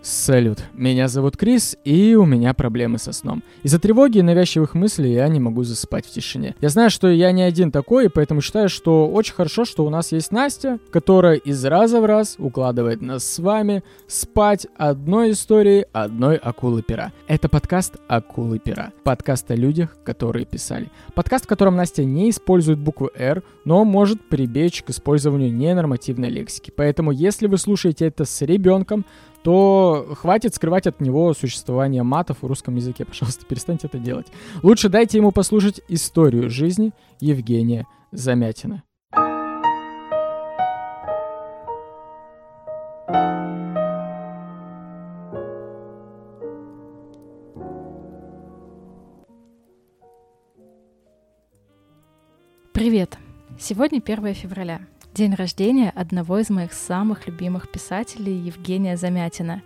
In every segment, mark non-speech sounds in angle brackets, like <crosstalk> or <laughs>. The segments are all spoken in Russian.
Салют, меня зовут Крис, и у меня проблемы со сном. Из-за тревоги и навязчивых мыслей я не могу засыпать в тишине. Я знаю, что я не один такой, и поэтому считаю, что очень хорошо, что у нас есть Настя, которая из раза в раз укладывает нас с вами спать одной историей одной акулы пера. Это подкаст «Акулы пера». Подкаст о людях, которые писали. Подкаст, в котором Настя не использует букву «Р», но может прибечь к использованию ненормативной лексики. Поэтому, если вы слушаете это с ребенком, то хватит скрывать от него существование матов в русском языке. <laughs> Пожалуйста, перестаньте это делать. Лучше дайте ему послушать историю жизни Евгения Замятина. Привет! Сегодня 1 февраля. День рождения одного из моих самых любимых писателей Евгения Замятина.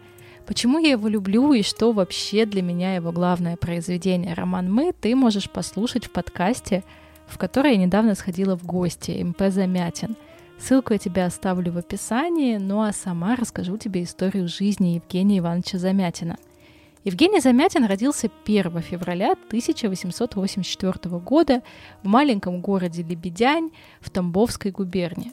Почему я его люблю и что вообще для меня его главное произведение роман «Мы» ты можешь послушать в подкасте, в который я недавно сходила в гости, МП Замятин. Ссылку я тебе оставлю в описании, ну а сама расскажу тебе историю жизни Евгения Ивановича Замятина – Евгений Замятин родился 1 февраля 1884 года в маленьком городе Лебедянь в Тамбовской губернии.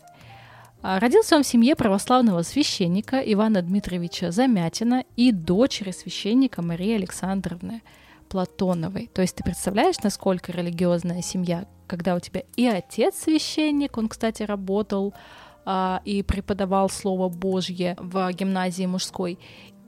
А, родился он в семье православного священника Ивана Дмитриевича Замятина и дочери священника Марии Александровны Платоновой. То есть ты представляешь, насколько религиозная семья, когда у тебя и отец священник, он, кстати, работал а, и преподавал Слово Божье в гимназии мужской,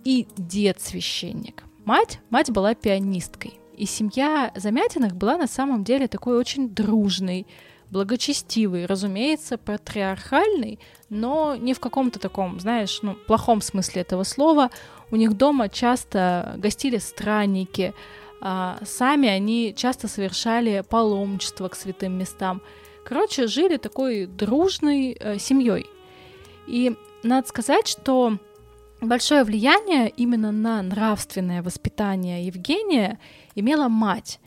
и дед священник. Мать, мать была пианисткой, и семья Замятиных была на самом деле такой очень дружной, благочестивый, разумеется, патриархальный, но не в каком-то таком, знаешь, ну, плохом смысле этого слова. У них дома часто гостили странники, а сами они часто совершали паломничество к святым местам. Короче, жили такой дружной э, семьей. И надо сказать, что большое влияние именно на нравственное воспитание Евгения имела мать.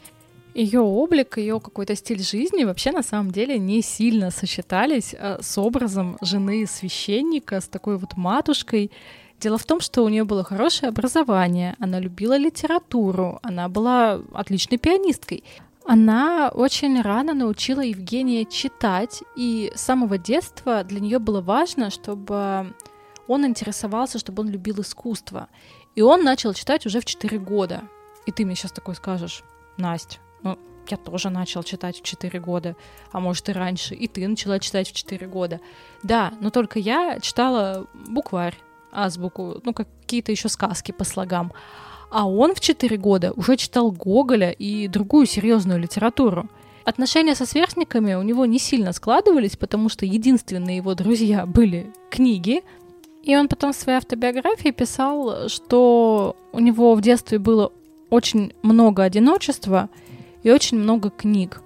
Ее облик, ее какой-то стиль жизни вообще на самом деле не сильно сочетались э, с образом жены священника, с такой вот матушкой. Дело в том, что у нее было хорошее образование, она любила литературу, она была отличной пианисткой. Она очень рано научила Евгения читать, и с самого детства для нее было важно, чтобы он интересовался, чтобы он любил искусство. И он начал читать уже в 4 года. И ты мне сейчас такой скажешь, Настя, ну, я тоже начал читать в 4 года, а может и раньше, и ты начала читать в 4 года. Да, но только я читала букварь, азбуку, ну, какие-то еще сказки по слогам. А он в 4 года уже читал Гоголя и другую серьезную литературу. Отношения со сверстниками у него не сильно складывались, потому что единственные его друзья были книги, и он потом в своей автобиографии писал, что у него в детстве было очень много одиночества и очень много книг.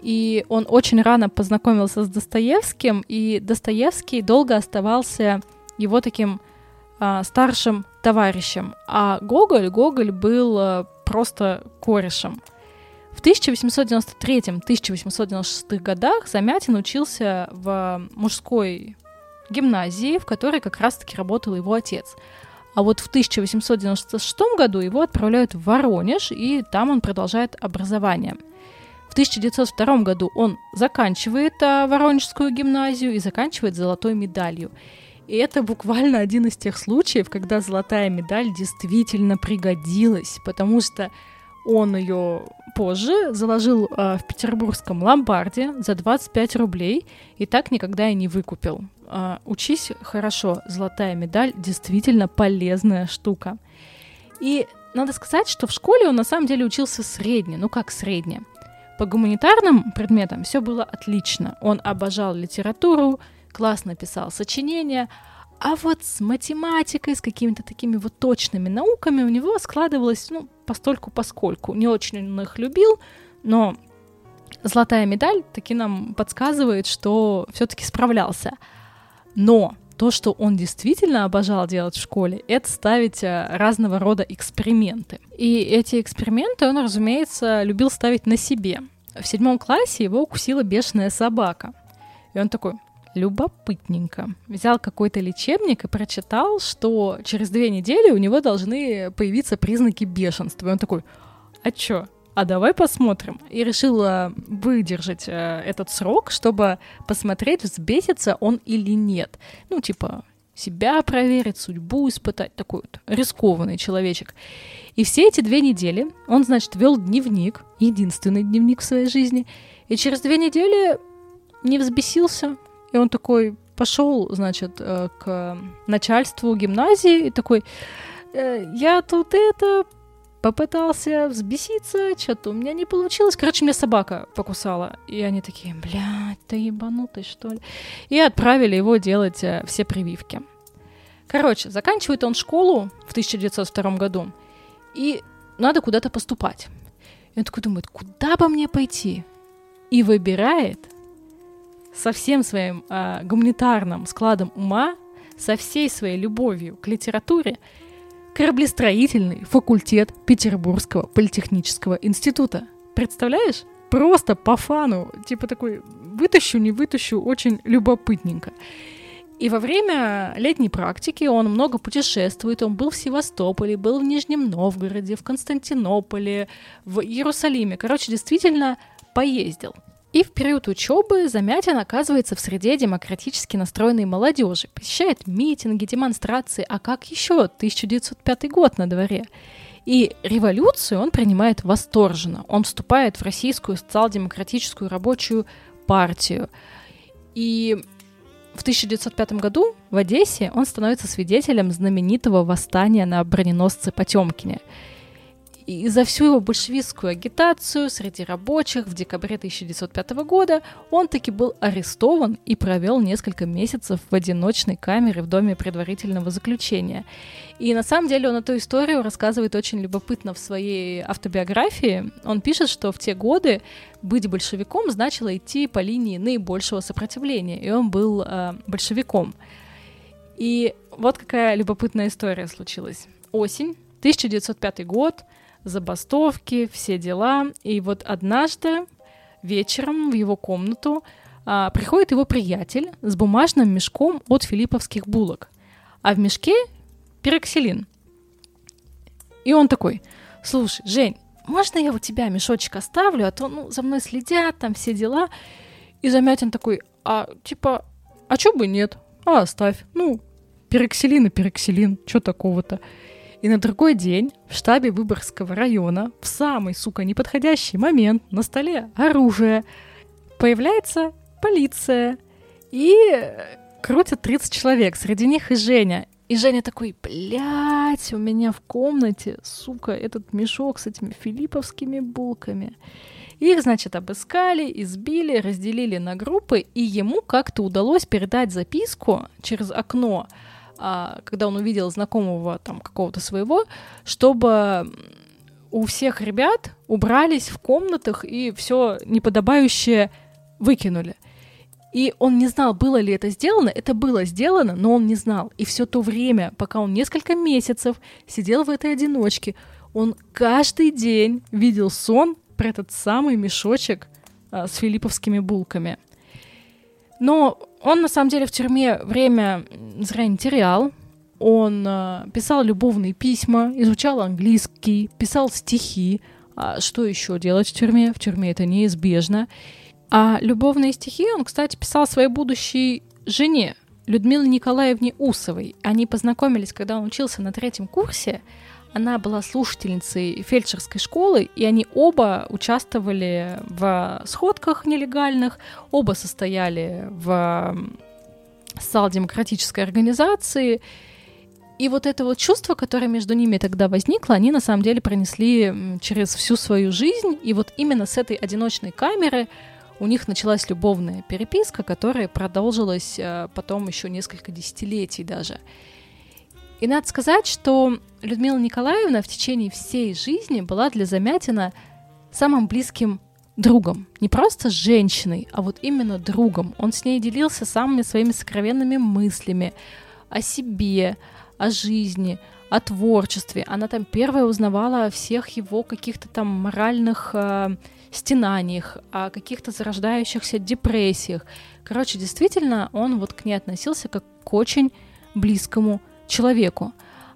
И он очень рано познакомился с Достоевским, и Достоевский долго оставался его таким а, старшим товарищем. А Гоголь, Гоголь был а, просто корешем. В 1893-1896 годах Замятин учился в мужской гимназии, в которой как раз-таки работал его отец. А вот в 1896 году его отправляют в Воронеж, и там он продолжает образование. В 1902 году он заканчивает а, Воронежскую гимназию и заканчивает золотой медалью. И это буквально один из тех случаев, когда золотая медаль действительно пригодилась, потому что он ее позже заложил э, в петербургском ломбарде за 25 рублей и так никогда и не выкупил. Э, учись хорошо, золотая медаль действительно полезная штука. И надо сказать, что в школе он на самом деле учился средне, ну как средне. По гуманитарным предметам все было отлично. Он обожал литературу, классно писал сочинения, а вот с математикой, с какими-то такими вот точными науками у него складывалось, ну, постольку поскольку. Не очень он их любил, но золотая медаль таки нам подсказывает, что все-таки справлялся. Но то, что он действительно обожал делать в школе, это ставить э, разного рода эксперименты. И эти эксперименты он, разумеется, любил ставить на себе. В седьмом классе его укусила бешеная собака. И он такой, любопытненько. Взял какой-то лечебник и прочитал, что через две недели у него должны появиться признаки бешенства. И он такой, а чё? А давай посмотрим. И решила выдержать э, этот срок, чтобы посмотреть, взбесится он или нет. Ну, типа, себя проверить, судьбу испытать. Такой вот рискованный человечек. И все эти две недели он, значит, вел дневник, единственный дневник в своей жизни. И через две недели не взбесился, и он такой пошел, значит, э, к начальству гимназии и такой, «Э, я тут это попытался взбеситься, что-то у меня не получилось. Короче, меня собака покусала. И они такие, блядь, ты ебанутый, что ли? И отправили его делать э, все прививки. Короче, заканчивает он школу в 1902 году, и надо куда-то поступать. И он такой думает, куда бы мне пойти? И выбирает со всем своим э, гуманитарным складом ума, со всей своей любовью к литературе, кораблестроительный факультет Петербургского политехнического института. Представляешь? Просто по фану. Типа такой, вытащу, не вытащу, очень любопытненько. И во время летней практики он много путешествует. Он был в Севастополе, был в Нижнем Новгороде, в Константинополе, в Иерусалиме. Короче, действительно поездил. И в период учебы Замятин оказывается в среде демократически настроенной молодежи, посещает митинги, демонстрации, а как еще 1905 год на дворе. И революцию он принимает восторженно. Он вступает в Российскую социал-демократическую рабочую партию. И в 1905 году в Одессе он становится свидетелем знаменитого восстания на броненосце Потемкине – и за всю его большевистскую агитацию среди рабочих в декабре 1905 года он таки был арестован и провел несколько месяцев в одиночной камере в доме предварительного заключения. И на самом деле он эту историю рассказывает очень любопытно в своей автобиографии. Он пишет, что в те годы быть большевиком значило идти по линии наибольшего сопротивления, и он был э, большевиком. И вот какая любопытная история случилась. Осень, 1905 год, забастовки, все дела. И вот однажды вечером в его комнату а, приходит его приятель с бумажным мешком от филипповских булок. А в мешке пероксилин. И он такой, слушай, Жень, можно я у тебя мешочек оставлю, а то ну, за мной следят, там все дела. И Замятин такой, а типа, а чё бы нет? А, оставь. Ну, пероксилин и пероксилин, чё такого-то? И на другой день в штабе Выборгского района в самый, сука, неподходящий момент на столе оружие. Появляется полиция. И крутят 30 человек, среди них и Женя. И Женя такой, блядь, у меня в комнате, сука, этот мешок с этими филипповскими булками. Их, значит, обыскали, избили, разделили на группы, и ему как-то удалось передать записку через окно когда он увидел знакомого там какого-то своего, чтобы у всех ребят убрались в комнатах и все неподобающее выкинули. И он не знал, было ли это сделано. Это было сделано, но он не знал. И все то время, пока он несколько месяцев сидел в этой одиночке, он каждый день видел сон про этот самый мешочек а, с филипповскими булками. Но он, на самом деле, в тюрьме время зря не терял. Он э, писал любовные письма, изучал английский, писал стихи. А что еще делать в тюрьме? В тюрьме это неизбежно. А любовные стихи он, кстати, писал своей будущей жене, Людмиле Николаевне Усовой. Они познакомились, когда он учился на третьем курсе. Она была слушательницей фельдшерской школы, и они оба участвовали в сходках нелегальных, оба состояли в социал-демократической организации. И вот это вот чувство, которое между ними тогда возникло, они на самом деле пронесли через всю свою жизнь. И вот именно с этой одиночной камеры у них началась любовная переписка, которая продолжилась э, потом еще несколько десятилетий даже. И надо сказать, что Людмила Николаевна в течение всей жизни была для Замятина самым близким другом. Не просто женщиной, а вот именно другом. Он с ней делился самыми своими сокровенными мыслями о себе, о жизни, о творчестве. Она там первая узнавала о всех его каких-то там моральных э, стенаниях, о каких-то зарождающихся депрессиях. Короче, действительно, он вот к ней относился как к очень близкому человеку.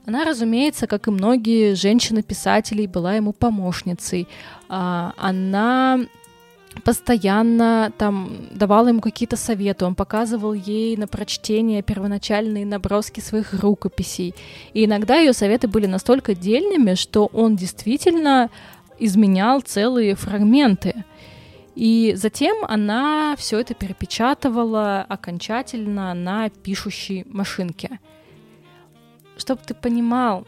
Она, разумеется, как и многие женщины-писателей, была ему помощницей. А, она постоянно там давала ему какие-то советы, он показывал ей на прочтение первоначальные наброски своих рукописей. И иногда ее советы были настолько дельными, что он действительно изменял целые фрагменты. И затем она все это перепечатывала окончательно на пишущей машинке. Чтобы ты понимал,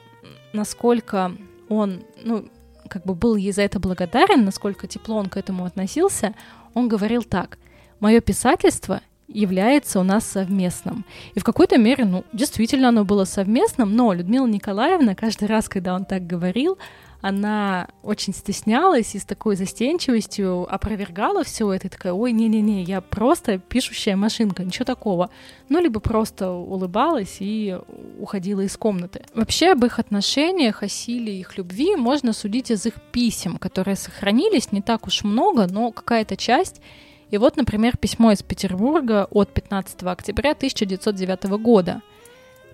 насколько он, ну, как бы был ей за это благодарен, насколько тепло он к этому относился, он говорил так. Мое писательство является у нас совместным. И в какой-то мере, ну, действительно оно было совместным, но Людмила Николаевна каждый раз, когда он так говорил, она очень стеснялась и с такой застенчивостью опровергала все это, и такая, ой, не-не-не, я просто пишущая машинка, ничего такого. Ну, либо просто улыбалась и уходила из комнаты. Вообще об их отношениях, о силе их любви можно судить из их писем, которые сохранились не так уж много, но какая-то часть. И вот, например, письмо из Петербурга от 15 октября 1909 года.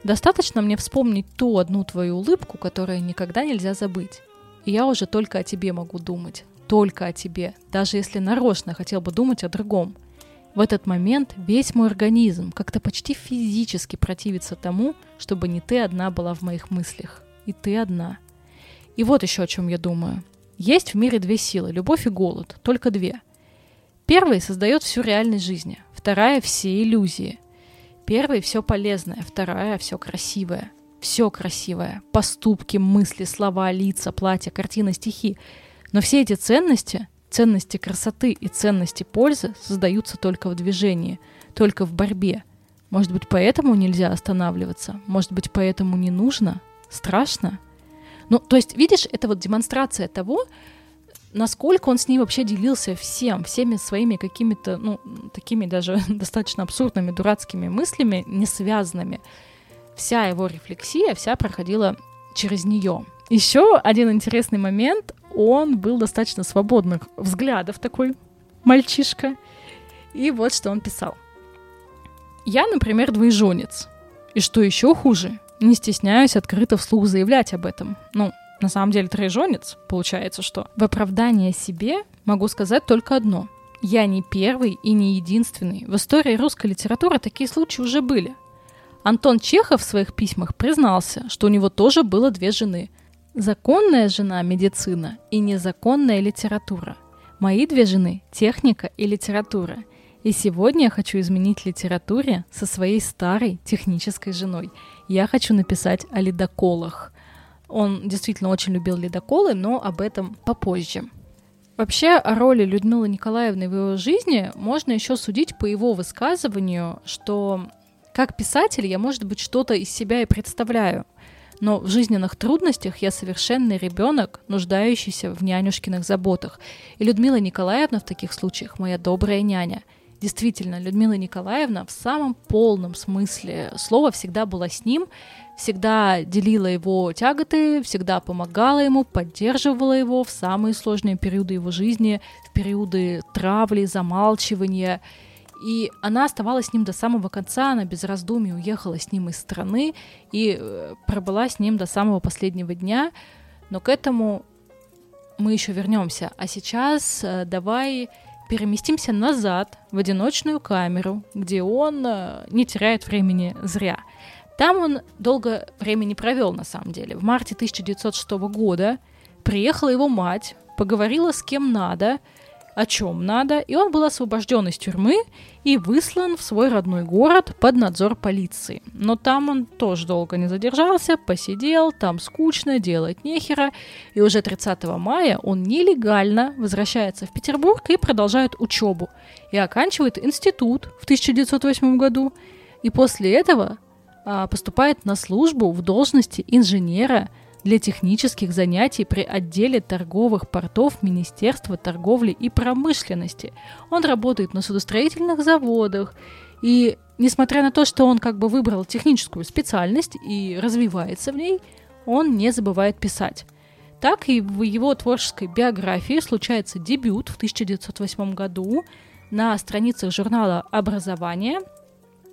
Достаточно мне вспомнить ту одну твою улыбку, которую никогда нельзя забыть. Я уже только о тебе могу думать. Только о тебе. Даже если нарочно хотел бы думать о другом. В этот момент весь мой организм как-то почти физически противится тому, чтобы не ты одна была в моих мыслях. И ты одна. И вот еще о чем я думаю. Есть в мире две силы – любовь и голод. Только две. Первая создает всю реальность жизни. Вторая – все иллюзии. Первая – все полезное. Вторая – все красивое – все красивое. Поступки, мысли, слова, лица, платья, картины, стихи. Но все эти ценности, ценности красоты и ценности пользы создаются только в движении, только в борьбе. Может быть, поэтому нельзя останавливаться? Может быть, поэтому не нужно? Страшно? Ну, то есть, видишь, это вот демонстрация того, насколько он с ней вообще делился всем, всеми своими какими-то, ну, такими даже <laughs> достаточно абсурдными, дурацкими мыслями, не связанными вся его рефлексия, вся проходила через нее. Еще один интересный момент, он был достаточно свободных взглядов такой мальчишка. И вот что он писал. Я, например, двоеженец. И что еще хуже, не стесняюсь открыто вслух заявлять об этом. Ну, на самом деле троеженец, получается, что в оправдание себе могу сказать только одно. Я не первый и не единственный. В истории русской литературы такие случаи уже были. Антон Чехов в своих письмах признался, что у него тоже было две жены. Законная жена – медицина и незаконная литература. Мои две жены – техника и литература. И сегодня я хочу изменить литературе со своей старой технической женой. Я хочу написать о ледоколах. Он действительно очень любил ледоколы, но об этом попозже. Вообще о роли Людмилы Николаевны в его жизни можно еще судить по его высказыванию, что как писатель я, может быть, что-то из себя и представляю, но в жизненных трудностях я совершенный ребенок, нуждающийся в нянюшкиных заботах. И Людмила Николаевна в таких случаях моя добрая няня. Действительно, Людмила Николаевна в самом полном смысле слова всегда была с ним, всегда делила его тяготы, всегда помогала ему, поддерживала его в самые сложные периоды его жизни, в периоды травли, замалчивания – и она оставалась с ним до самого конца, она без раздумий уехала с ним из страны и э, пробыла с ним до самого последнего дня. Но к этому мы еще вернемся. А сейчас э, давай переместимся назад в одиночную камеру, где он э, не теряет времени зря. Там он долго времени провел, на самом деле. В марте 1906 года приехала его мать, поговорила с кем надо – о чем надо, и он был освобожден из тюрьмы и выслан в свой родной город под надзор полиции. Но там он тоже долго не задержался, посидел, там скучно, делать нехера, и уже 30 мая он нелегально возвращается в Петербург и продолжает учебу, и оканчивает институт в 1908 году, и после этого а, поступает на службу в должности инженера – для технических занятий при отделе торговых портов Министерства торговли и промышленности. Он работает на судостроительных заводах И несмотря на то, что он как бы выбрал техническую специальность и развивается в ней, он не забывает писать. Так и в его творческой биографии случается дебют в 1908 году на страницах журнала «Образование»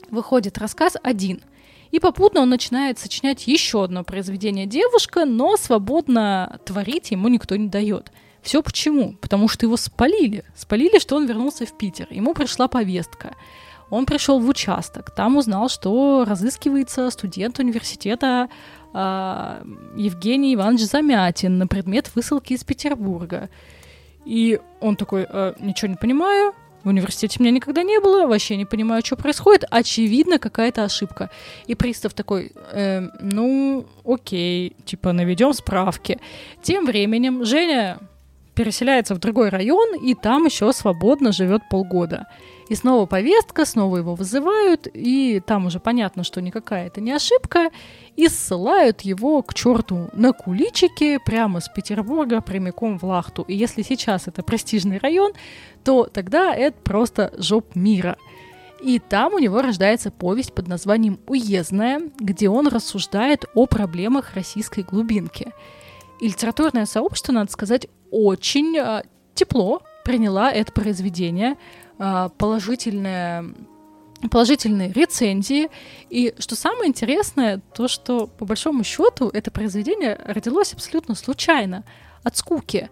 выходит рассказ «Один», и попутно он начинает сочинять еще одно произведение «Девушка», но свободно творить ему никто не дает. Все почему? Потому что его спалили. Спалили, что он вернулся в Питер. Ему пришла повестка. Он пришел в участок, там узнал, что разыскивается студент университета э, Евгений Иванович Замятин на предмет высылки из Петербурга. И он такой, э, ничего не понимаю, в университете меня никогда не было, вообще не понимаю, что происходит. Очевидно, какая-то ошибка. И пристав такой, э, ну, окей, типа, наведем справки. Тем временем Женя переселяется в другой район, и там еще свободно живет полгода. И снова повестка, снова его вызывают, и там уже понятно, что никакая это не ошибка, и ссылают его к черту на куличике прямо с Петербурга прямиком в Лахту. И если сейчас это престижный район, то тогда это просто жоп мира. И там у него рождается повесть под названием «Уездная», где он рассуждает о проблемах российской глубинки. И литературное сообщество, надо сказать, очень э, тепло приняла это произведение, положительное положительные рецензии. И что самое интересное, то, что по большому счету это произведение родилось абсолютно случайно, от скуки.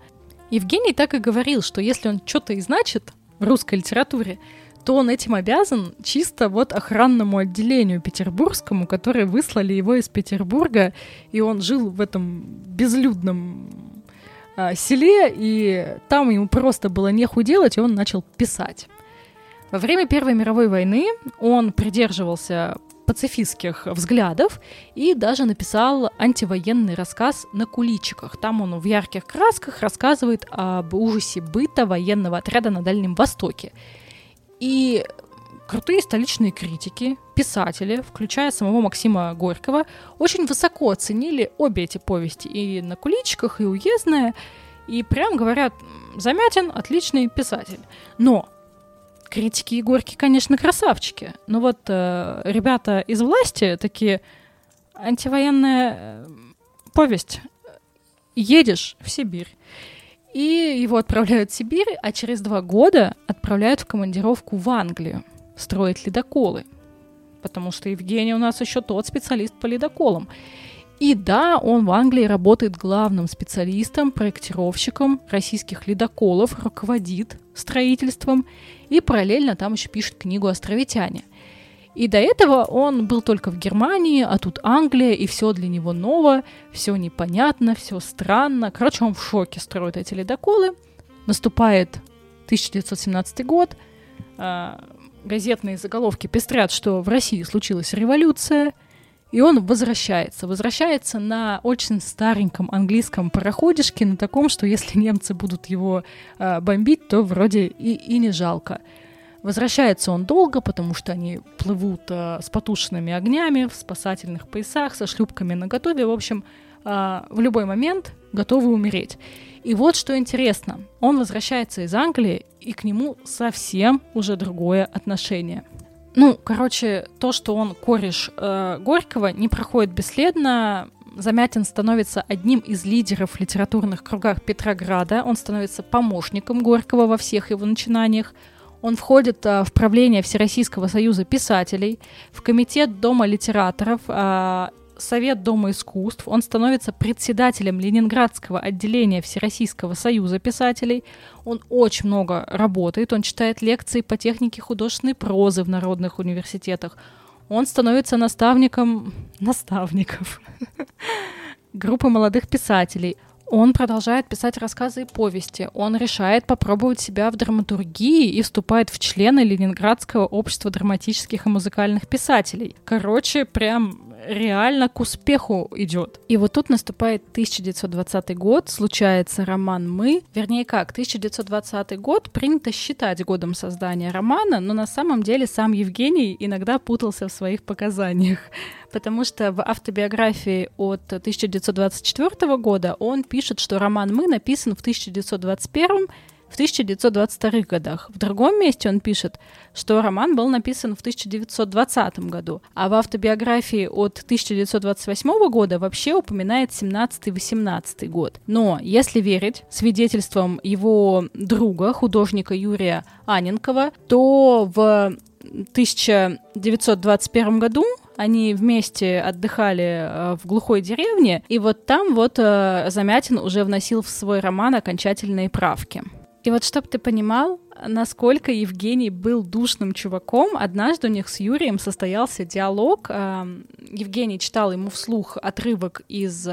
Евгений так и говорил, что если он что-то и значит в русской литературе, то он этим обязан чисто вот охранному отделению петербургскому, которые выслали его из Петербурга, и он жил в этом безлюдном а, селе, и там ему просто было неху делать, и он начал писать. Во время Первой мировой войны он придерживался пацифистских взглядов и даже написал антивоенный рассказ на куличиках. Там он в ярких красках рассказывает об ужасе быта военного отряда на Дальнем Востоке. И крутые столичные критики, писатели, включая самого Максима Горького, очень высоко оценили обе эти повести, и на куличиках, и уездная, и прям говорят, Замятин отличный писатель. Но критики и горки, конечно, красавчики. Но вот э, ребята из власти такие антивоенная э, повесть. Едешь в Сибирь. И его отправляют в Сибирь, а через два года отправляют в командировку в Англию строить ледоколы. Потому что Евгений у нас еще тот специалист по ледоколам. И да, он в Англии работает главным специалистом, проектировщиком российских ледоколов, руководит строительством и параллельно там еще пишет книгу «Островитяне». И до этого он был только в Германии, а тут Англия, и все для него ново, все непонятно, все странно. Короче, он в шоке строит эти ледоколы. Наступает 1917 год, а, газетные заголовки пестрят, что в России случилась революция – и он возвращается. Возвращается на очень стареньком английском пароходишке, на таком, что если немцы будут его э, бомбить, то вроде и, и не жалко. Возвращается он долго, потому что они плывут э, с потушенными огнями в спасательных поясах, со шлюпками на готове. В общем, э, в любой момент готовы умереть. И вот что интересно, он возвращается из Англии, и к нему совсем уже другое отношение – ну, короче, то, что он кореш э, Горького, не проходит бесследно. Замятин становится одним из лидеров в литературных кругах Петрограда. Он становится помощником Горького во всех его начинаниях. Он входит а, в правление Всероссийского союза писателей, в комитет Дома литераторов, а, Совет Дома искусств, он становится председателем Ленинградского отделения Всероссийского союза писателей. Он очень много работает, он читает лекции по технике художественной прозы в народных университетах. Он становится наставником наставников <laughs> группы молодых писателей. Он продолжает писать рассказы и повести. Он решает попробовать себя в драматургии и вступает в члены Ленинградского общества драматических и музыкальных писателей. Короче, прям реально к успеху идет. И вот тут наступает 1920 год, случается роман «Мы». Вернее как, 1920 год принято считать годом создания романа, но на самом деле сам Евгений иногда путался в своих показаниях <laughs> потому что в автобиографии от 1924 года он пишет, что роман «Мы» написан в 1921 в 1922 годах. В другом месте он пишет, что роман был написан в 1920 году, а в автобиографии от 1928 года вообще упоминает 17-18 год. Но, если верить свидетельствам его друга, художника Юрия Аненкова, то в 1921 году они вместе отдыхали э, в глухой деревне, и вот там вот э, Замятин уже вносил в свой роман окончательные правки. И вот чтобы ты понимал, насколько Евгений был душным чуваком, однажды у них с Юрием состоялся диалог. Э, Евгений читал ему вслух отрывок из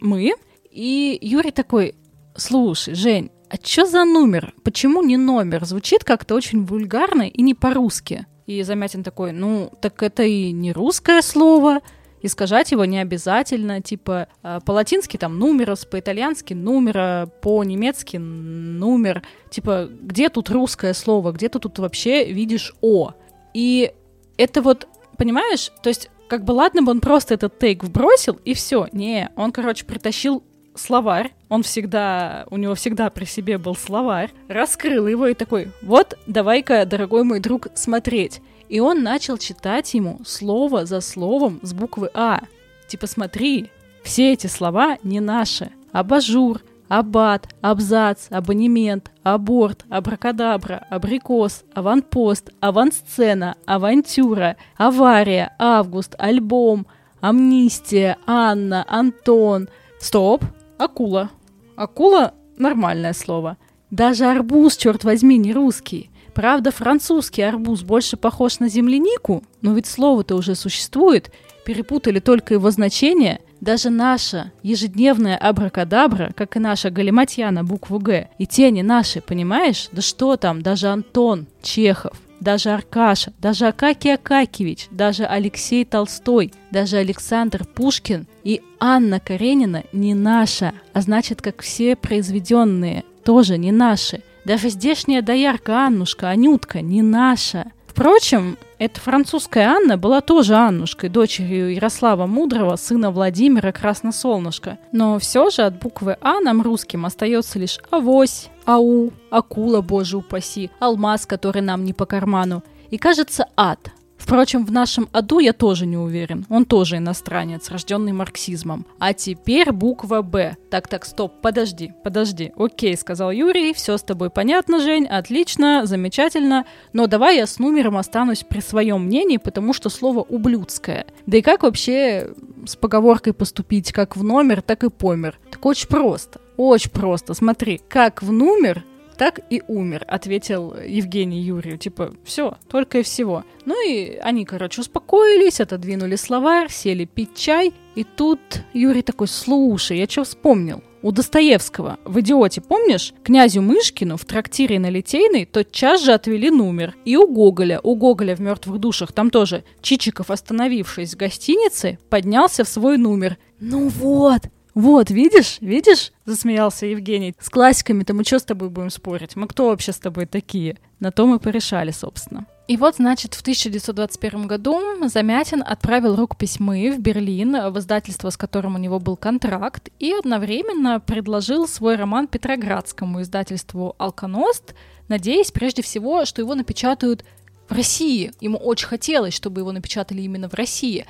«Мы», и Юрий такой, слушай, Жень, а чё за номер? Почему не номер? Звучит как-то очень вульгарно и не по-русски. И Замятин такой, ну, так это и не русское слово, искажать его не обязательно, типа э, по-латински там нумерос, по-итальянски нумера, по-немецки номер, типа где тут русское слово, где ты тут вообще видишь «о». И это вот, понимаешь, то есть как бы ладно бы он просто этот тейк вбросил, и все. Не, он, короче, притащил словарь, он всегда, у него всегда при себе был словарь, раскрыл его и такой, вот, давай-ка, дорогой мой друг, смотреть. И он начал читать ему слово за словом с буквы А. Типа, смотри, все эти слова не наши. Абажур, абат, абзац, абонемент, аборт, абракадабра, абрикос, аванпост, авансцена, авантюра, авария, август, альбом, амнистия, Анна, Антон. Стоп, Акула. Акула — нормальное слово. Даже арбуз, черт возьми, не русский. Правда, французский арбуз больше похож на землянику, но ведь слово-то уже существует. Перепутали только его значение. Даже наша ежедневная абракадабра, как и наша галиматья на букву «Г», и те не наши, понимаешь? Да что там, даже Антон, Чехов, даже Аркаша, даже Акакий Акакевич, даже Алексей Толстой, даже Александр Пушкин и Анна Каренина не наша, а значит, как все произведенные, тоже не наши. Даже здешняя доярка Аннушка, Анютка, не наша. Впрочем, эта французская Анна была тоже Аннушкой, дочерью Ярослава Мудрого, сына Владимира Красносолнышка. Но все же от буквы А нам русским остается лишь авось, ау, акула, боже упаси, алмаз, который нам не по карману. И кажется ад, Впрочем, в нашем аду я тоже не уверен. Он тоже иностранец, рожденный марксизмом. А теперь буква «Б». Так-так, стоп, подожди, подожди. Окей, сказал Юрий, все с тобой понятно, Жень, отлично, замечательно. Но давай я с номером останусь при своем мнении, потому что слово «ублюдское». Да и как вообще с поговоркой поступить как в номер, так и помер? Так очень просто. Очень просто. Смотри, как в номер, так и умер, ответил Евгений Юрию. Типа, все, только и всего. Ну и они, короче, успокоились, отодвинули словарь, сели пить чай. И тут Юрий такой, слушай, я что вспомнил? У Достоевского в «Идиоте», помнишь? Князю Мышкину в трактире на Литейной тотчас же отвели номер. И у Гоголя, у Гоголя в «Мертвых душах» там тоже Чичиков, остановившись в гостинице, поднялся в свой номер. Ну вот, вот, видишь, видишь, засмеялся Евгений. С классиками-то мы что с тобой будем спорить? Мы кто вообще с тобой такие? На то мы порешали, собственно. И вот, значит, в 1921 году Замятин отправил рукопись «Мы» в Берлин, в издательство, с которым у него был контракт, и одновременно предложил свой роман Петроградскому издательству «Алконост», надеясь прежде всего, что его напечатают в России. Ему очень хотелось, чтобы его напечатали именно в России.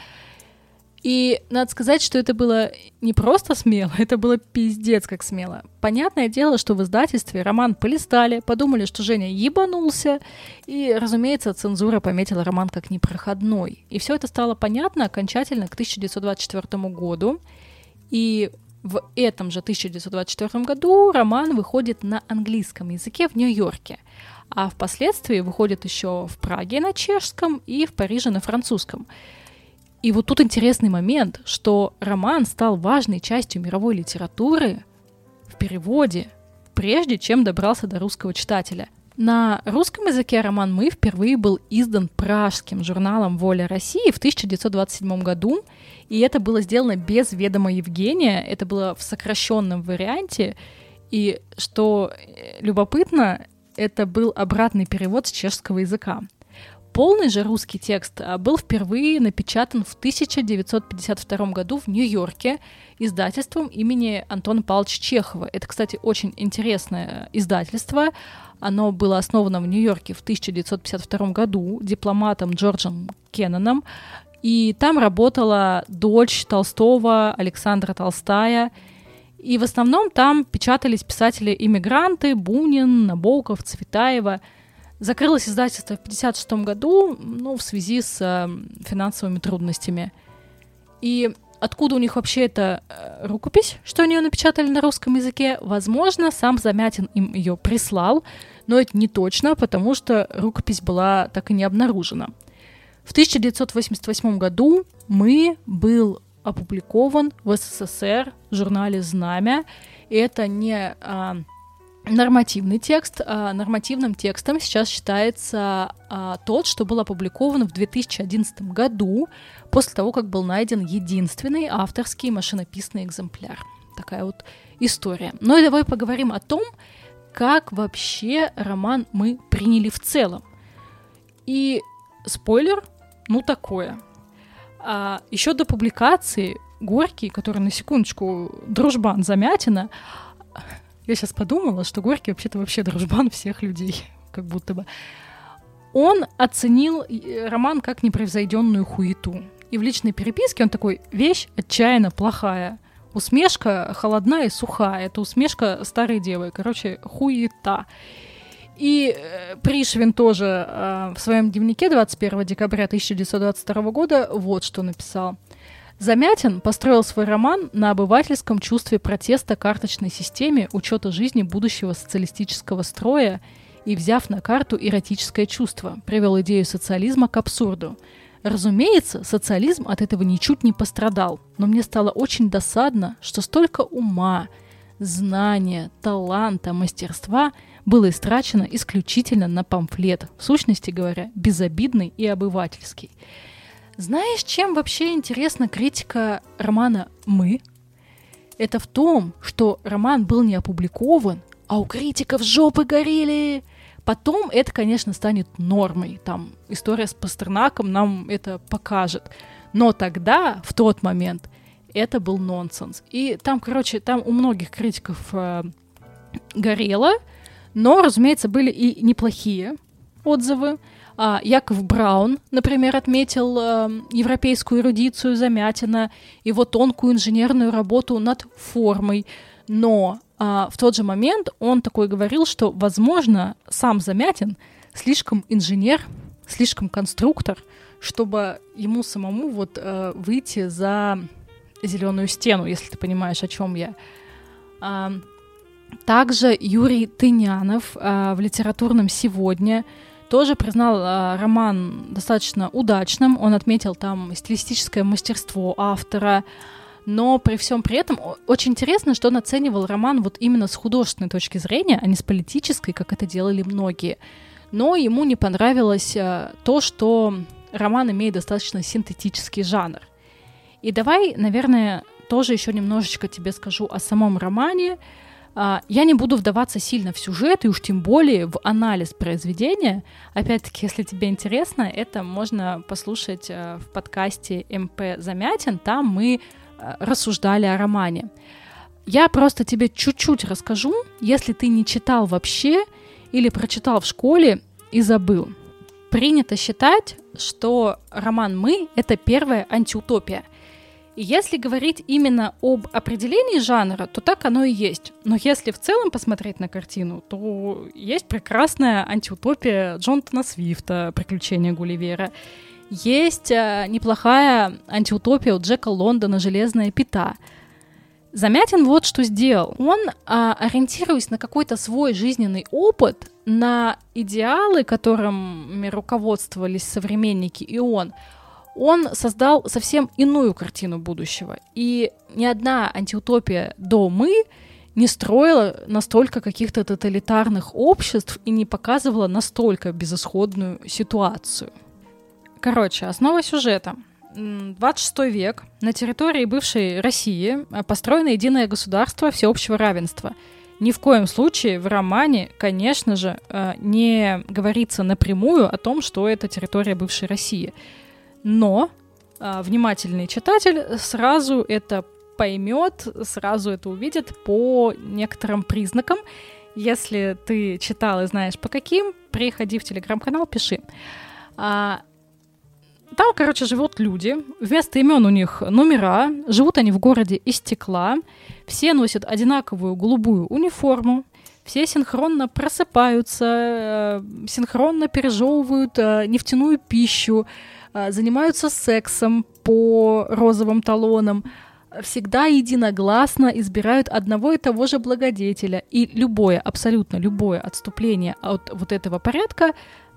И надо сказать, что это было не просто смело, <laughs> это было пиздец как смело. Понятное дело, что в издательстве роман полистали, подумали, что Женя ебанулся, и, разумеется, цензура пометила роман как непроходной. И все это стало понятно окончательно к 1924 году. И в этом же 1924 году роман выходит на английском языке в Нью-Йорке, а впоследствии выходит еще в Праге на чешском и в Париже на французском. И вот тут интересный момент, что роман стал важной частью мировой литературы в переводе, прежде чем добрался до русского читателя. На русском языке роман «Мы» впервые был издан пражским журналом «Воля России» в 1927 году, и это было сделано без ведома Евгения, это было в сокращенном варианте, и что э, любопытно, это был обратный перевод с чешского языка. Полный же русский текст а, был впервые напечатан в 1952 году в Нью-Йорке издательством имени Антона Павловича Чехова. Это, кстати, очень интересное издательство. Оно было основано в Нью-Йорке в 1952 году дипломатом Джорджем Кенноном. И там работала дочь Толстого Александра Толстая. И в основном там печатались писатели-иммигранты Бунин, Набоков, Цветаева – Закрылось издательство в 1956 году, ну, в связи с э, финансовыми трудностями. И откуда у них вообще эта э, рукопись, что они ее напечатали на русском языке? Возможно, сам Замятин им ее прислал, но это не точно, потому что рукопись была так и не обнаружена. В 1988 году «Мы» был опубликован в СССР в журнале «Знамя». И это не а, нормативный текст. А, нормативным текстом сейчас считается а, тот, что был опубликован в 2011 году, после того, как был найден единственный авторский машинописный экземпляр. Такая вот история. Ну и давай поговорим о том, как вообще роман мы приняли в целом. И спойлер, ну такое. А, еще до публикации Горький, который на секундочку дружбан Замятина, я сейчас подумала, что Горький вообще-то вообще дружбан всех людей, <laughs> как будто бы. Он оценил э, роман как непревзойденную хуету. И в личной переписке он такой, вещь отчаянно плохая. Усмешка холодная и сухая. Это усмешка старой девы. Короче, хуета. И э, Пришвин тоже э, в своем дневнике 21 декабря 1922 года вот что написал. Замятин построил свой роман на обывательском чувстве протеста карточной системе учета жизни будущего социалистического строя и, взяв на карту эротическое чувство, привел идею социализма к абсурду. Разумеется, социализм от этого ничуть не пострадал, но мне стало очень досадно, что столько ума, знания, таланта, мастерства было истрачено исключительно на памфлет, в сущности говоря, безобидный и обывательский. Знаешь, чем вообще интересна критика романа «Мы»? Это в том, что роман был не опубликован, а у критиков жопы горели. Потом это, конечно, станет нормой. Там история с Пастернаком нам это покажет. Но тогда, в тот момент, это был нонсенс. И там, короче, там у многих критиков э, горело, но, разумеется, были и неплохие отзывы. А, Яков Браун, например, отметил э, европейскую эрудицию Замятина, его тонкую инженерную работу над формой. Но а, в тот же момент он такой говорил, что, возможно, сам Замятин слишком инженер, слишком конструктор, чтобы ему самому вот э, выйти за зеленую стену, если ты понимаешь, о чем я. А, также Юрий Тынянов а, в литературном сегодня тоже признал э, роман достаточно удачным. Он отметил там стилистическое мастерство автора. Но при всем при этом очень интересно, что он оценивал роман вот именно с художественной точки зрения, а не с политической, как это делали многие. Но ему не понравилось э, то, что роман имеет достаточно синтетический жанр. И давай, наверное, тоже еще немножечко тебе скажу о самом романе. А, я не буду вдаваться сильно в сюжет и уж тем более в анализ произведения. Опять-таки, если тебе интересно, это можно послушать э, в подкасте МП Замятин. Там мы э, рассуждали о романе. Я просто тебе чуть-чуть расскажу, если ты не читал вообще или прочитал в школе и забыл. Принято считать, что роман «Мы» — это первая антиутопия — и если говорить именно об определении жанра, то так оно и есть. Но если в целом посмотреть на картину, то есть прекрасная антиутопия Джонатана Свифта «Приключения Гулливера». Есть э, неплохая антиутопия у Джека Лондона «Железная пята». Замятин вот что сделал. Он, а, ориентируясь на какой-то свой жизненный опыт, на идеалы, которыми руководствовались современники и он, он создал совсем иную картину будущего. И ни одна антиутопия до «Мы» не строила настолько каких-то тоталитарных обществ и не показывала настолько безысходную ситуацию. Короче, основа сюжета. 26 век. На территории бывшей России построено единое государство всеобщего равенства. Ни в коем случае в романе, конечно же, э, не говорится напрямую о том, что это территория бывшей России. Но э, внимательный читатель сразу это поймет, сразу это увидит по некоторым признакам. Если ты читал и знаешь по каким, приходи в телеграм-канал, пиши. А, там, короче, живут люди. Вместо имен у них номера. Живут они в городе из стекла. Все носят одинаковую голубую униформу. Все синхронно просыпаются, э, синхронно пережевывают э, нефтяную пищу, занимаются сексом по розовым талонам, всегда единогласно избирают одного и того же благодетеля. И любое, абсолютно любое отступление от вот этого порядка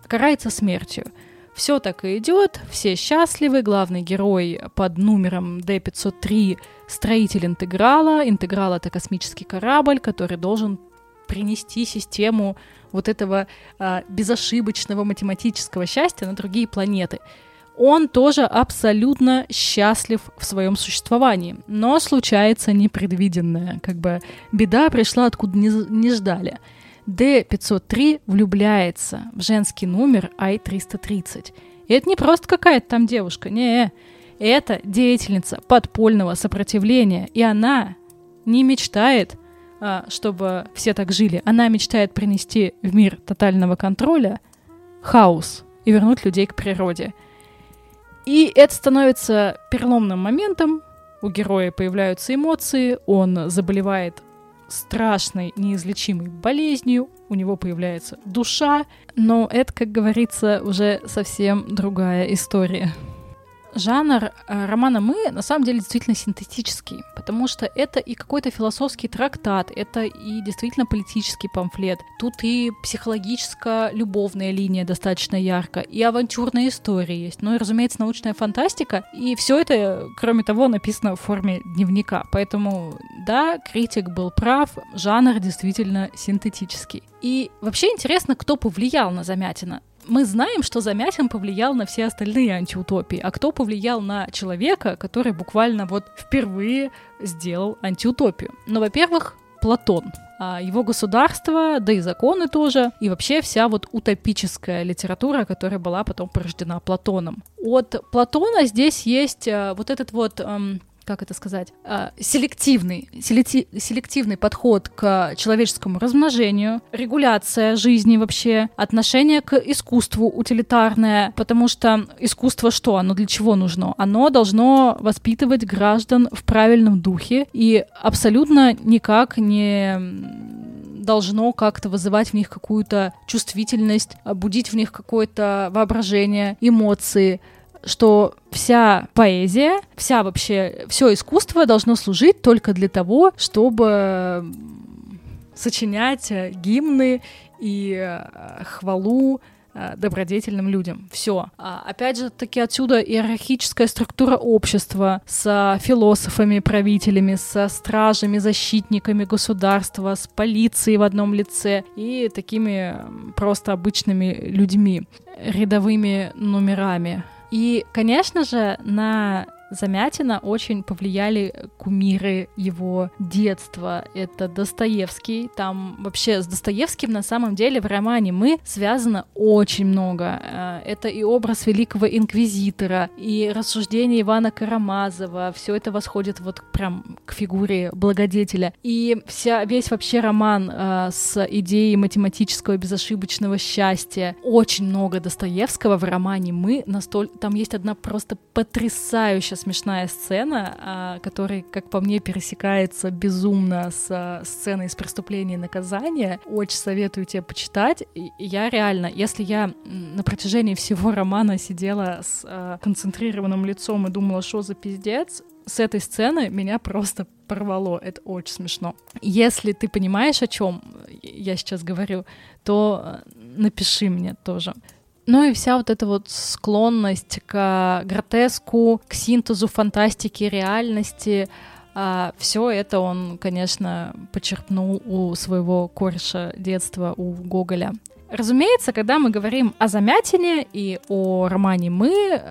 карается смертью. Все так и идет, все счастливы, главный герой под номером D503 строитель интеграла. Интеграл — это космический корабль, который должен принести систему вот этого а, безошибочного математического счастья на другие планеты. Он тоже абсолютно счастлив в своем существовании, но случается непредвиденное, как бы беда пришла откуда не, не ждали. D503 влюбляется в женский номер I-330. И это не просто какая-то там девушка, не, это деятельница подпольного сопротивления, и она не мечтает, а, чтобы все так жили. Она мечтает принести в мир тотального контроля хаос и вернуть людей к природе. И это становится переломным моментом. У героя появляются эмоции, он заболевает страшной неизлечимой болезнью, у него появляется душа, но это, как говорится, уже совсем другая история жанр э, романа «Мы» на самом деле действительно синтетический, потому что это и какой-то философский трактат, это и действительно политический памфлет. Тут и психологическая любовная линия достаточно ярко, и авантюрная история есть, ну и, разумеется, научная фантастика. И все это, кроме того, написано в форме дневника. Поэтому, да, критик был прав, жанр действительно синтетический. И вообще интересно, кто повлиял на Замятина мы знаем, что Замятин повлиял на все остальные антиутопии, а кто повлиял на человека, который буквально вот впервые сделал антиутопию. Ну, во-первых, Платон, а его государство, да и законы тоже, и вообще вся вот утопическая литература, которая была потом порождена Платоном. От Платона здесь есть э, вот этот вот эм, как это сказать, а, селективный, селективный подход к человеческому размножению, регуляция жизни вообще, отношение к искусству утилитарное, потому что искусство что? Оно для чего нужно? Оно должно воспитывать граждан в правильном духе и абсолютно никак не должно как-то вызывать в них какую-то чувствительность, будить в них какое-то воображение, эмоции, что вся поэзия, вся вообще, все искусство должно служить только для того, чтобы сочинять э, гимны и э, хвалу э, добродетельным людям. Все. А, опять же, таки отсюда иерархическая структура общества с философами, правителями, со стражами, защитниками государства, с полицией в одном лице и такими просто обычными людьми, рядовыми номерами. И, конечно же, на Замятина очень повлияли кумиры его детства. Это Достоевский. Там вообще с Достоевским на самом деле в романе «Мы» связано очень много. Э, это и образ великого инквизитора, и рассуждения Ивана Карамазова. Все это восходит вот прям к фигуре благодетеля. И вся, весь вообще роман э, с идеей математического безошибочного счастья. Очень много Достоевского в романе «Мы». Настоль... Там есть одна просто потрясающая смешная сцена, а, которая, как по мне, пересекается безумно с а, сценой из преступления и наказания. Очень советую тебе почитать. Я реально, если я на протяжении всего романа сидела с а, концентрированным лицом и думала, что за пиздец, с этой сцены меня просто порвало. Это очень смешно. Если ты понимаешь, о чем я сейчас говорю, то напиши мне тоже. Ну и вся вот эта вот склонность к гротеску, к синтезу фантастики, реальности, а, все это он, конечно, почерпнул у своего кореша детства, у Гоголя. Разумеется, когда мы говорим о Замятине и о романе «Мы»,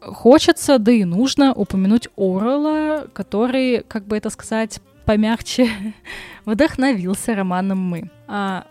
хочется, да и нужно упомянуть Орла, который, как бы это сказать, помягче <laughs> вдохновился романом «Мы». А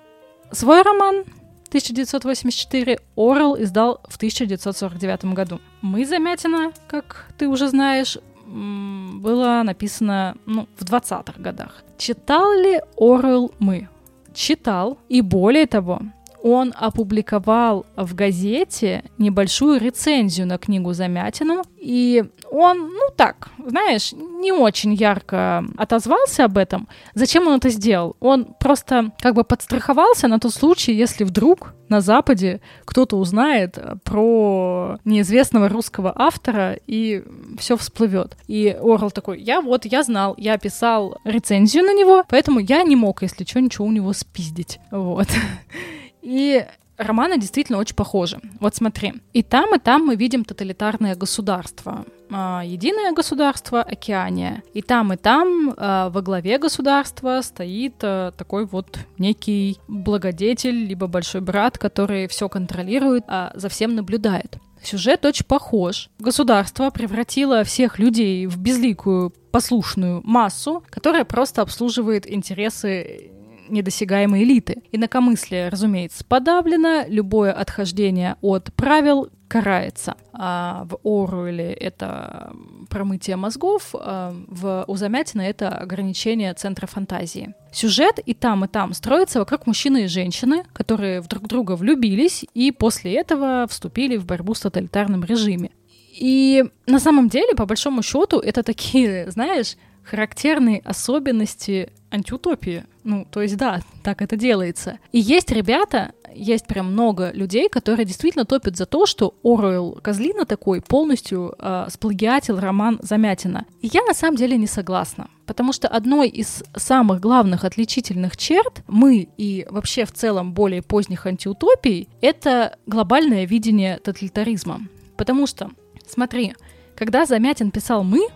свой роман 1984 Орел издал в 1949 году. «Мы» Замятина, как ты уже знаешь, было написано ну, в 20-х годах. Читал ли Орел «Мы»? Читал. И более того, он опубликовал в газете небольшую рецензию на книгу Замятину, и он, ну так, знаешь, не очень ярко отозвался об этом. Зачем он это сделал? Он просто как бы подстраховался на тот случай, если вдруг на Западе кто-то узнает про неизвестного русского автора и все всплывет. И Орл такой, я вот, я знал, я писал рецензию на него, поэтому я не мог, если что, ничего у него спиздить. Вот. <laughs> И романы действительно очень похожи. Вот смотри. И там, и там мы видим тоталитарное государство. А, единое государство Океания. И там, и там а, во главе государства стоит а, такой вот некий благодетель, либо большой брат, который все контролирует, а за всем наблюдает. Сюжет очень похож. Государство превратило всех людей в безликую послушную массу, которая просто обслуживает интересы недосягаемой элиты. Инакомыслие, разумеется, подавлено, любое отхождение от правил карается. А в Оруэле это промытие мозгов, а в у это ограничение центра фантазии. Сюжет и там, и там строится вокруг мужчины и женщины, которые друг друга влюбились и после этого вступили в борьбу с тоталитарным режимом. И на самом деле, по большому счету, это такие, <laughs> знаешь, характерные особенности антиутопии. Ну, то есть, да, так это делается. И есть ребята, есть прям много людей, которые действительно топят за то, что Оруэлл Козлина такой полностью э, сплагиатил роман Замятина. И я на самом деле не согласна. Потому что одной из самых главных отличительных черт мы и вообще в целом более поздних антиутопий — это глобальное видение тоталитаризма. Потому что, смотри, когда Замятин писал «мы»,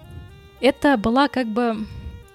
это была как бы,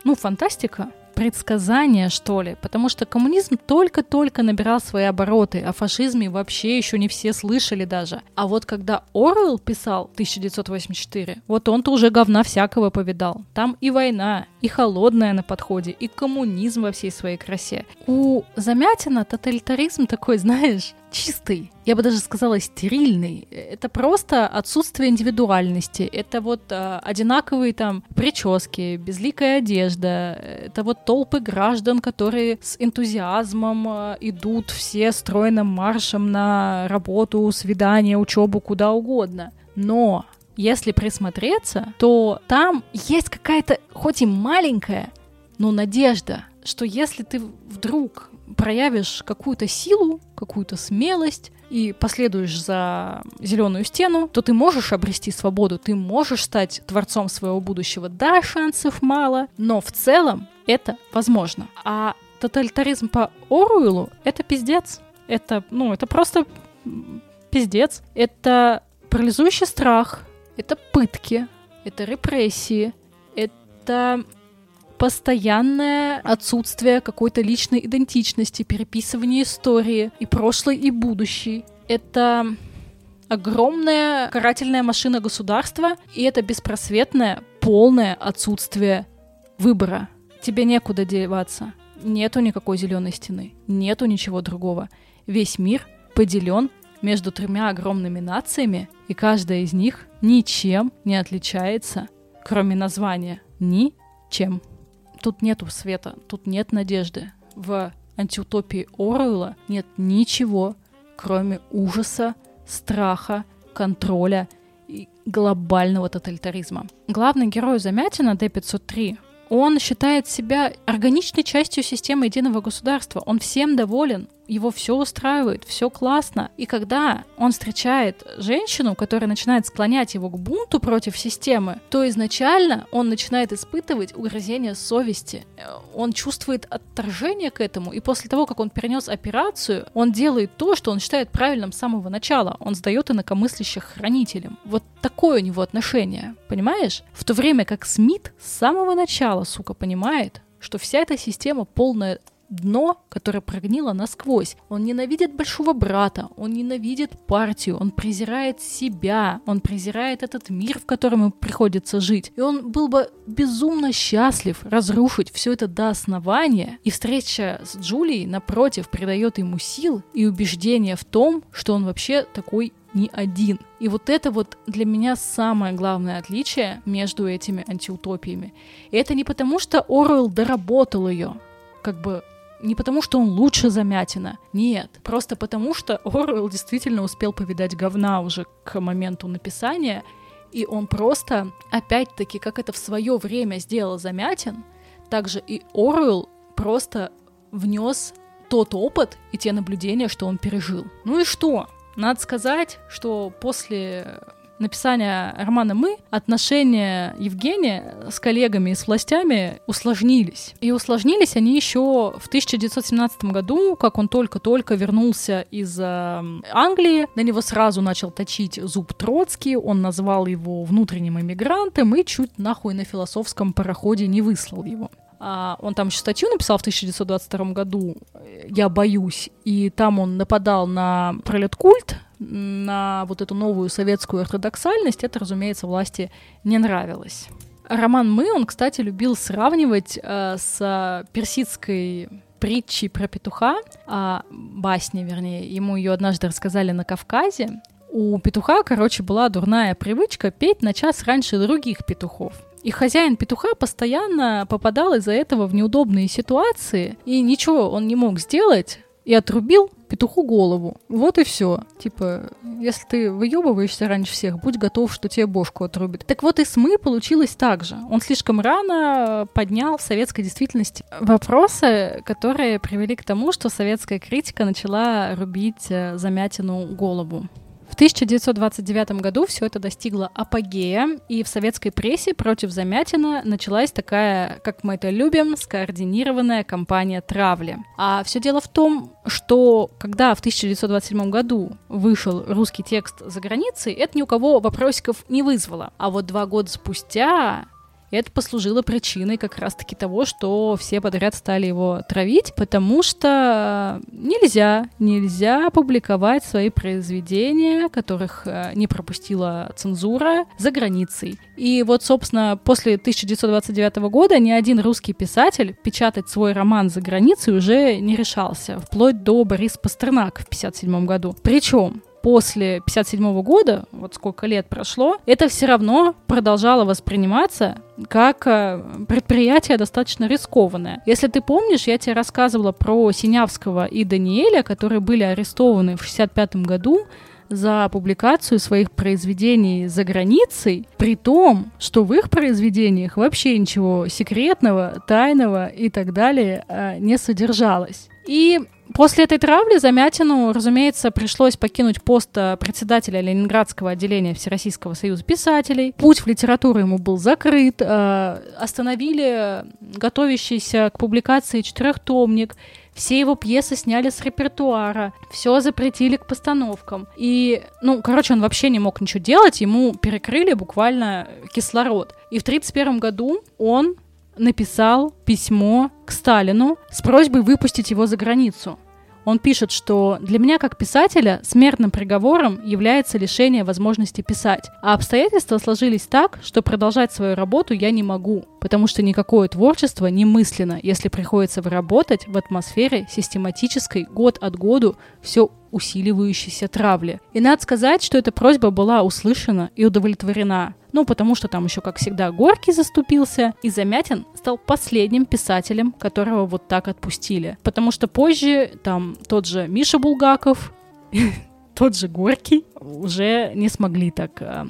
ну, фантастика, предсказание, что ли, потому что коммунизм только-только набирал свои обороты, о фашизме вообще еще не все слышали даже. А вот когда Орвелл писал 1984, вот он-то уже говна всякого повидал. Там и война, и холодная на подходе, и коммунизм во всей своей красе. У Замятина тоталитаризм такой, знаешь, чистый, я бы даже сказала стерильный. Это просто отсутствие индивидуальности. Это вот э, одинаковые там прически, безликая одежда. Это вот толпы граждан, которые с энтузиазмом э, идут все стройным маршем на работу, свидание, учебу, куда угодно. Но если присмотреться, то там есть какая-то, хоть и маленькая, но надежда, что если ты вдруг проявишь какую-то силу, какую-то смелость и последуешь за зеленую стену, то ты можешь обрести свободу, ты можешь стать творцом своего будущего. Да, шансов мало, но в целом это возможно. А тоталитаризм по Оруэллу — это пиздец. Это, ну, это просто пиздец. Это парализующий страх, это пытки, это репрессии, это постоянное отсутствие какой-то личной идентичности, переписывание истории и прошлой, и будущей. Это огромная карательная машина государства, и это беспросветное, полное отсутствие выбора. Тебе некуда деваться. Нету никакой зеленой стены, нету ничего другого. Весь мир поделен между тремя огромными нациями, и каждая из них ничем не отличается, кроме названия. Ничем тут нету света, тут нет надежды. В антиутопии Оруэлла нет ничего, кроме ужаса, страха, контроля и глобального тоталитаризма. Главный герой Замятина, Д-503, он считает себя органичной частью системы единого государства. Он всем доволен, его все устраивает, все классно. И когда он встречает женщину, которая начинает склонять его к бунту против системы, то изначально он начинает испытывать угрызение совести. Он чувствует отторжение к этому, и после того, как он перенес операцию, он делает то, что он считает правильным с самого начала. Он сдает инакомыслящих хранителям. Вот такое у него отношение, понимаешь? В то время как Смит с самого начала, сука, понимает, что вся эта система полная дно, которое прогнило насквозь. Он ненавидит большого брата, он ненавидит партию, он презирает себя, он презирает этот мир, в котором ему приходится жить. И он был бы безумно счастлив разрушить все это до основания. И встреча с Джулией, напротив, придает ему сил и убеждения в том, что он вообще такой не один. И вот это вот для меня самое главное отличие между этими антиутопиями. И это не потому, что Оруэлл доработал ее, как бы не потому, что он лучше Замятина, нет, просто потому, что <laughs> Оруэлл действительно успел повидать говна уже к моменту написания, и он просто, опять-таки, как это в свое время сделал Замятин, также и Оруэлл просто внес тот опыт и те наблюдения, что он пережил. Ну и что? Надо сказать, что после написания романа «Мы» отношения Евгения с коллегами и с властями усложнились. И усложнились они еще в 1917 году, как он только-только вернулся из э, Англии. На него сразу начал точить зуб Троцкий, он назвал его внутренним эмигрантом и чуть нахуй на философском пароходе не выслал его. А, он там еще статью написал в 1922 году «Я боюсь», и там он нападал на пролеткульт, на вот эту новую советскую ортодоксальность, это, разумеется, власти не нравилось. Роман «Мы» он, кстати, любил сравнивать э, с персидской притчей про петуха, э, басни, вернее. Ему ее однажды рассказали на Кавказе. У петуха, короче, была дурная привычка петь на час раньше других петухов. И хозяин петуха постоянно попадал из-за этого в неудобные ситуации, и ничего он не мог сделать, и отрубил петуху голову. Вот и все. Типа, если ты выебываешься раньше всех, будь готов, что тебе бошку отрубит. Так вот и с Мы получилось так же. Он слишком рано поднял в советской действительности вопросы, которые привели к тому, что советская критика начала рубить э, замятину голову. В 1929 году все это достигло апогея, и в советской прессе против Замятина началась такая, как мы это любим, скоординированная кампания травли. А все дело в том, что когда в 1927 году вышел русский текст за границей, это ни у кого вопросиков не вызвало. А вот два года спустя это послужило причиной как раз-таки того, что все подряд стали его травить, потому что нельзя, нельзя публиковать свои произведения, которых э, не пропустила цензура, за границей. И вот, собственно, после 1929 года ни один русский писатель печатать свой роман за границей уже не решался, вплоть до Бориса Пастернака в 1957 году. Причем после 57 года, вот сколько лет прошло, это все равно продолжало восприниматься как э, предприятие достаточно рискованное. Если ты помнишь, я тебе рассказывала про Синявского и Даниэля, которые были арестованы в 65 году за публикацию своих произведений за границей, при том, что в их произведениях вообще ничего секретного, тайного и так далее э, не содержалось. И После этой травли Замятину, разумеется, пришлось покинуть пост э, председателя Ленинградского отделения Всероссийского союза писателей. Путь в литературу ему был закрыт. Э, остановили готовящийся к публикации четырехтомник. Все его пьесы сняли с репертуара, все запретили к постановкам. И, ну, короче, он вообще не мог ничего делать, ему перекрыли буквально кислород. И в 1931 году он написал письмо к Сталину с просьбой выпустить его за границу. Он пишет, что для меня как писателя смертным приговором является лишение возможности писать, а обстоятельства сложились так, что продолжать свою работу я не могу, потому что никакое творчество немысленно, если приходится работать в атмосфере систематической год от году все усиливающейся травли. И надо сказать, что эта просьба была услышана и удовлетворена. Ну, потому что там еще, как всегда, Горький заступился, и Замятин стал последним писателем, которого вот так отпустили. Потому что позже там тот же Миша Булгаков, <laughs> тот же Горький уже не смогли так а,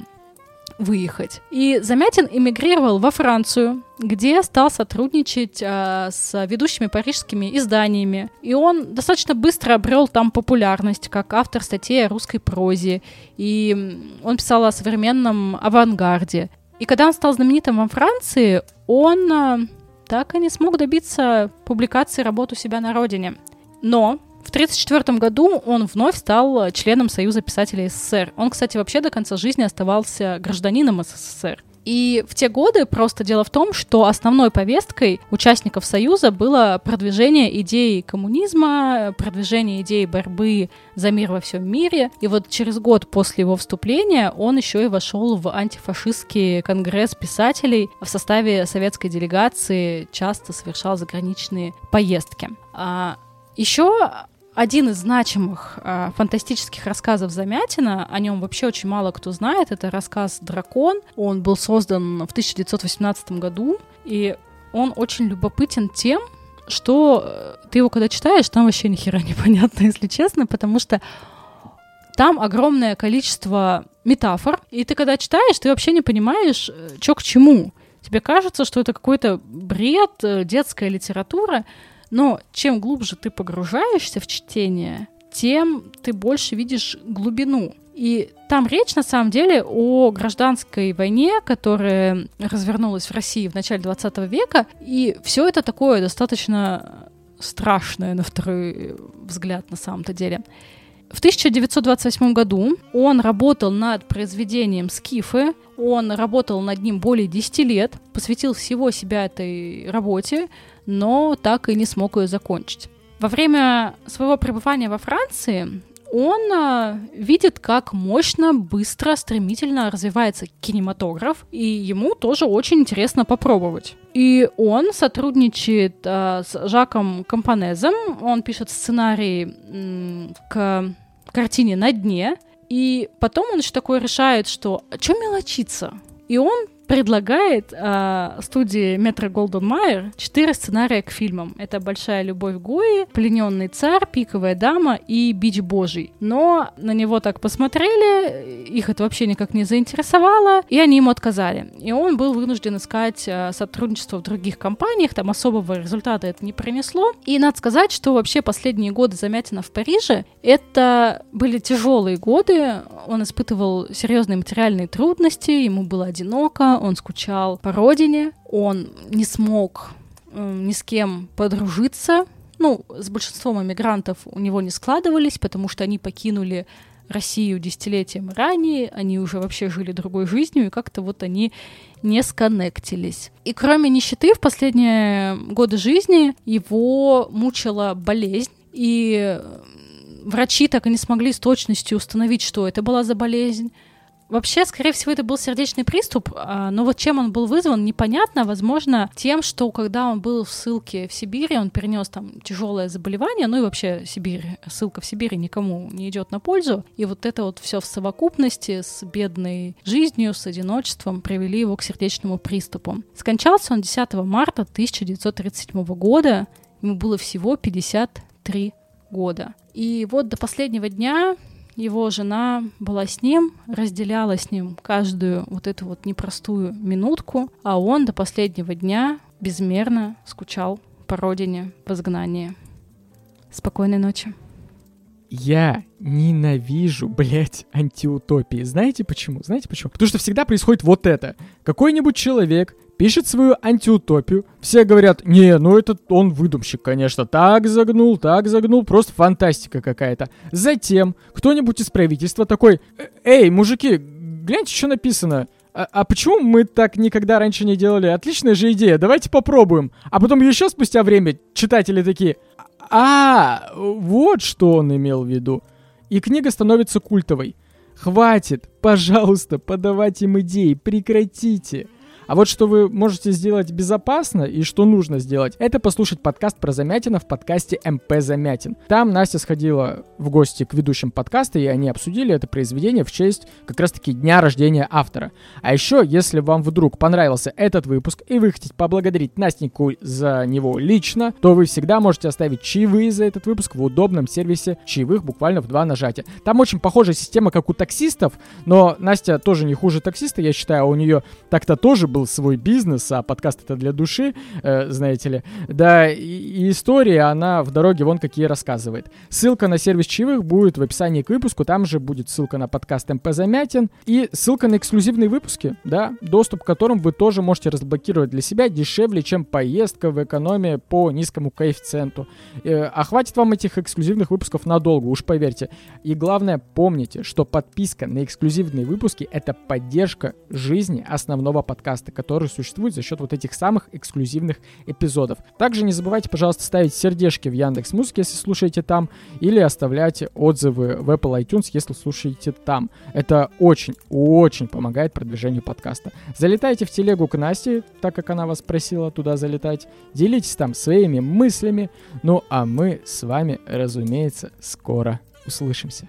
выехать. И Замятин эмигрировал во Францию, где стал сотрудничать э, с ведущими парижскими изданиями. И он достаточно быстро обрел там популярность как автор статей о русской прозе. И он писал о современном авангарде. И когда он стал знаменитым во Франции, он э, так и не смог добиться публикации работ у себя на родине. Но в 1934 году он вновь стал членом Союза писателей СССР. Он, кстати, вообще до конца жизни оставался гражданином СССР. И в те годы просто дело в том, что основной повесткой участников Союза было продвижение идеи коммунизма, продвижение идеи борьбы за мир во всем мире. И вот через год после его вступления он еще и вошел в антифашистский конгресс писателей в составе советской делегации, часто совершал заграничные поездки. А еще один из значимых э, фантастических рассказов Замятина, о нем вообще очень мало кто знает, это рассказ «Дракон». Он был создан в 1918 году, и он очень любопытен тем, что э, ты его когда читаешь, там вообще ни хера <laughs> непонятно, если честно, потому что там огромное количество метафор, и ты когда читаешь, ты вообще не понимаешь, э, что к чему. Тебе кажется, что это какой-то бред, э, детская литература, но чем глубже ты погружаешься в чтение, тем ты больше видишь глубину. И там речь на самом деле о гражданской войне, которая развернулась в России в начале 20 века. И все это такое достаточно страшное на второй взгляд на самом-то деле. В 1928 году он работал над произведением «Скифы». Он работал над ним более 10 лет, посвятил всего себя этой работе но так и не смог ее закончить. Во время своего пребывания во Франции он э, видит, как мощно, быстро, стремительно развивается кинематограф, и ему тоже очень интересно попробовать. И он сотрудничает э, с Жаком Компонезом, он пишет сценарий м, к картине «На дне», и потом он еще такое решает, что «а что мелочиться?» И он предлагает э, студии Метро Голден Майер четыре сценария к фильмам. Это «Большая любовь Гои», «Плененный царь», «Пиковая дама» и «Бич божий». Но на него так посмотрели, их это вообще никак не заинтересовало, и они ему отказали. И он был вынужден искать э, сотрудничество в других компаниях, там особого результата это не принесло. И надо сказать, что вообще последние годы Замятина в Париже это были тяжелые годы, он испытывал серьезные материальные трудности, ему было одиноко, он скучал по родине, он не смог э, ни с кем подружиться. Ну, с большинством иммигрантов у него не складывались, потому что они покинули Россию десятилетием ранее, они уже вообще жили другой жизнью, и как-то вот они не сконнектились. И кроме нищеты в последние годы жизни его мучила болезнь, и врачи так и не смогли с точностью установить, что это была за болезнь. Вообще, скорее всего, это был сердечный приступ, а, но вот чем он был вызван, непонятно. Возможно, тем, что когда он был в ссылке в Сибири, он перенес там тяжелое заболевание, ну и вообще Сибирь, ссылка в Сибири никому не идет на пользу. И вот это вот все в совокупности с бедной жизнью, с одиночеством привели его к сердечному приступу. Скончался он 10 марта 1937 года, ему было всего 53 года. И вот до последнего дня его жена была с ним, разделяла с ним каждую вот эту вот непростую минутку, а он до последнего дня безмерно скучал по родине в изгнании. Спокойной ночи. Я ненавижу, блядь, антиутопии. Знаете почему? Знаете почему? Потому что всегда происходит вот это. Какой-нибудь человек пишет свою антиутопию. Все говорят, не, ну этот он выдумщик, конечно. Так загнул, так загнул, просто фантастика какая-то. Затем кто-нибудь из правительства такой, «Э, эй, мужики, гляньте, что написано. А, а почему мы так никогда раньше не делали? Отличная же идея, давайте попробуем. А потом еще спустя время читатели такие, а, вот что он имел в виду. И книга становится культовой. Хватит, пожалуйста, подавать им идеи, прекратите. А вот что вы можете сделать безопасно и что нужно сделать, это послушать подкаст про Замятина в подкасте МП Замятин. Там Настя сходила в гости к ведущим подкаста, и они обсудили это произведение в честь как раз-таки дня рождения автора. А еще, если вам вдруг понравился этот выпуск и вы хотите поблагодарить Настеньку за него лично, то вы всегда можете оставить чаевые за этот выпуск в удобном сервисе чаевых буквально в два нажатия. Там очень похожая система, как у таксистов, но Настя тоже не хуже таксиста, я считаю, а у нее так-то тоже был был свой бизнес, а подкаст это для души, э, знаете ли. Да, и, и история, она в дороге вон какие рассказывает. Ссылка на сервис чаевых будет в описании к выпуску, там же будет ссылка на подкаст МП Замятин и ссылка на эксклюзивные выпуски, да, доступ к которым вы тоже можете разблокировать для себя дешевле, чем поездка в экономии по низкому коэффициенту. Э, а хватит вам этих эксклюзивных выпусков надолго, уж поверьте. И главное, помните, что подписка на эксклюзивные выпуски — это поддержка жизни основного подкаста, который существует за счет вот этих самых эксклюзивных эпизодов. Также не забывайте, пожалуйста, ставить сердечки в Яндекс Музыке, если слушаете там, или оставлять отзывы в Apple iTunes, если слушаете там. Это очень-очень помогает продвижению подкаста. Залетайте в телегу к Насте, так как она вас просила туда залетать. Делитесь там своими мыслями. Ну а мы с вами, разумеется, скоро услышимся.